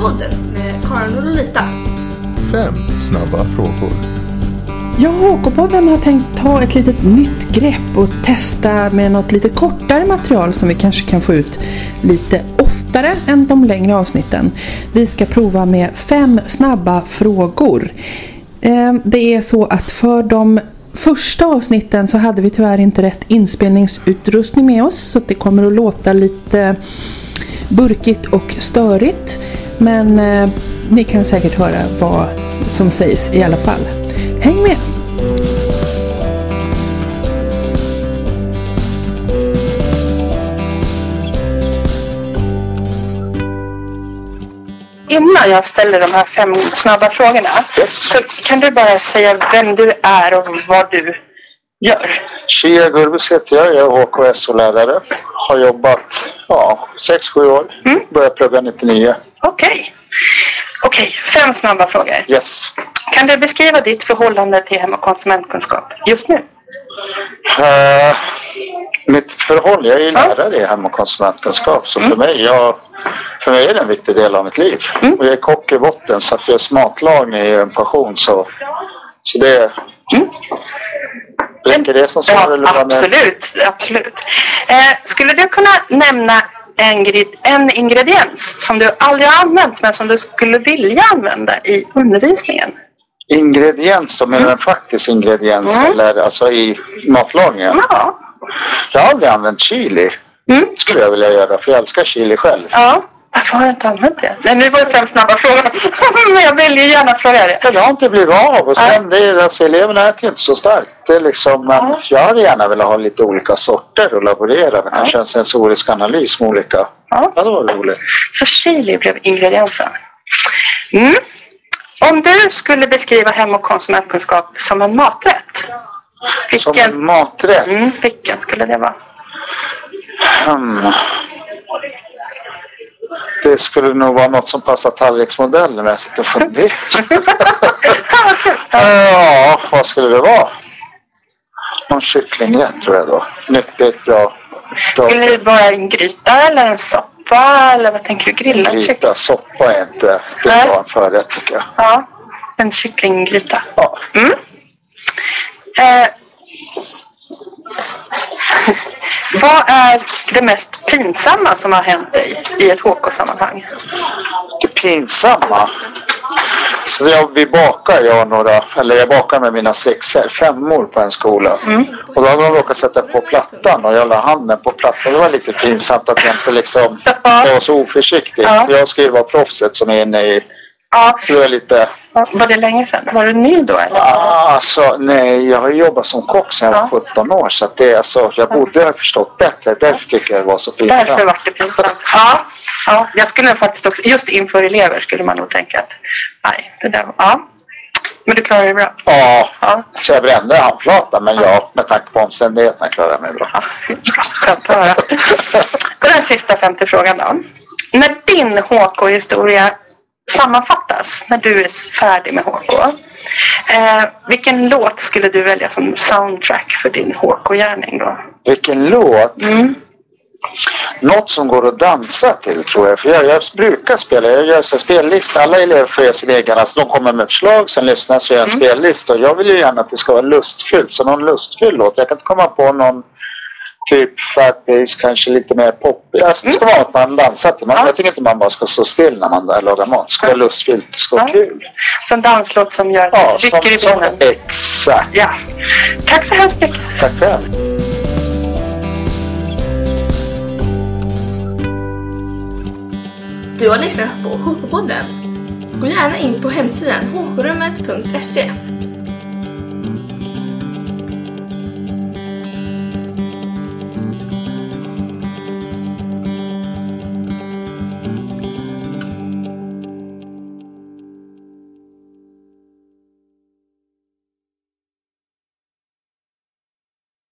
HK-podden med Karin och Lolita. Fem snabba frågor. Ja, HK-podden har tänkt ta ett litet nytt grepp och testa med något lite kortare material som vi kanske kan få ut lite oftare än de längre avsnitten. Vi ska prova med fem snabba frågor. Eh, Det är så att för de första avsnitten så hade vi tyvärr inte rätt inspelningsutrustning med oss så det kommer att låta lite burkigt och störigt. Men eh, ni kan säkert höra vad som sägs i alla fall. Häng med! Innan jag ställer de här fem snabba frågorna så kan du bara säga vem du är och vad du gör. Shia Gurbus heter jag. Jag är HKSO-lärare. Har jobbat ja, 6-7 år. Mm. Började plugga 99. Okej. Okej, fem snabba frågor. Yes. Kan du beskriva ditt förhållande till hem och konsumentkunskap just nu? Eh, mitt förhåll, jag är ju lärare i hem och konsumentkunskap. Så för, mig, jag, för mig är det en viktig del av mitt liv. Mm. Och jag är kock i botten så just matlagning är en passion. Så, så det Mm. Räcker det som svar? Ja, absolut. absolut. Eh, skulle du kunna nämna en, en ingrediens som du aldrig har använt men som du skulle vilja använda i undervisningen? Ingrediens då, menar du en faktisk ingrediens Mm. eller alltså i matlagningen? Ja. Jag har aldrig använt chili. Mm. skulle jag vilja göra för jag älskar chili själv. Ja. Varför har jag inte använt det? Nej, nu var det fem snabba frågor. men jag vill ju gärna fråga det. Men det har inte blivit av och sen det, är- alltså, eleverna äter ju inte så starkt. Det är liksom, Ja. jag hade gärna velat ha lite olika sorter och laborera med kanske en sensorisk analys med olika. Ja. Ja, det var roligt. Så chili blev ingrediensen. Mm. Om du skulle beskriva hem och konsumentkunskap som en maträtt. Som Vilken, en maträtt. mm, vilken skulle det vara? Hmm. Det skulle nog vara något som passar tallriksmodellen när jag sitter och funderar. ja, vad skulle det vara? Någon kycklingrätt tror jag då. Nyttigt, bra. bra. Skulle det vara en gryta eller en soppa eller vad tänker du? Grilla? Gryta, soppa är inte det Nej. var en förrätt tycker jag. Ja, en kycklinggryta. Ja. Mm. Eh, vad är det mest pinsamma som har hänt dig i ett HK-sammanhang? Det pinsamma. Så jag, vi bakar, jag och några, eller jag bakar med mina sexer, femmor på en skola. Mm. Och då hade de råkat sätta på plattan och jag la handen på plattan. Det var lite pinsamt att jag inte liksom, jag var så oförsiktig. Ja. Jag ska ju vara proffset som är inne i, Ja, det var lite, var det länge sedan? Var du ny då eller? ah, alltså nej, jag har jobbat som kock sedan jag var 17 år. Så det alltså, jag borde ha förstått bättre. Därför tycker jag det var så pinsamt. Därför var det pinsamt. Ja, ja, jag skulle faktiskt också, just inför elever skulle man nog tänka att nej, det där ja. Men du klarar det bra. Ja, Ja. så jag brände handflatan men jag, med tanke på omständigheterna klarar jag mig bra. Ja, skönt att höra. Den sista femte frågan då. När din HK-historia sammanfattas, när du är färdig med HK. Eh, vilken låt skulle du välja som soundtrack för din HK-gärning då? Vilken låt! Mm. Något som går att dansa till tror jag. För jag, jag brukar spela, jag gör så spellista. Alla elever får göra sin egen. Alltså de kommer med förslag, sen lyssnar jag en Mm. spellista. Och jag vill ju gärna att det ska vara lustfyllt. Så någon lustfylld låt. Jag kan inte komma på någon typ Fatbase, kanske lite mer pop. Alltså det ska vara att man dansar till. Man, Mm. Ja. Jag tycker inte man bara ska stå still när man lagar mat. Det ska Ja. vara lustfyllt, det ska vara Ja. kul. Så en danslåt som gör Ja, rycker i som, benen. exakt. Ja. Tack så hemskt mycket. Tack själv. Du har lyssnat på HK-podden. Gå gärna in på hemsidan hkrummet.se.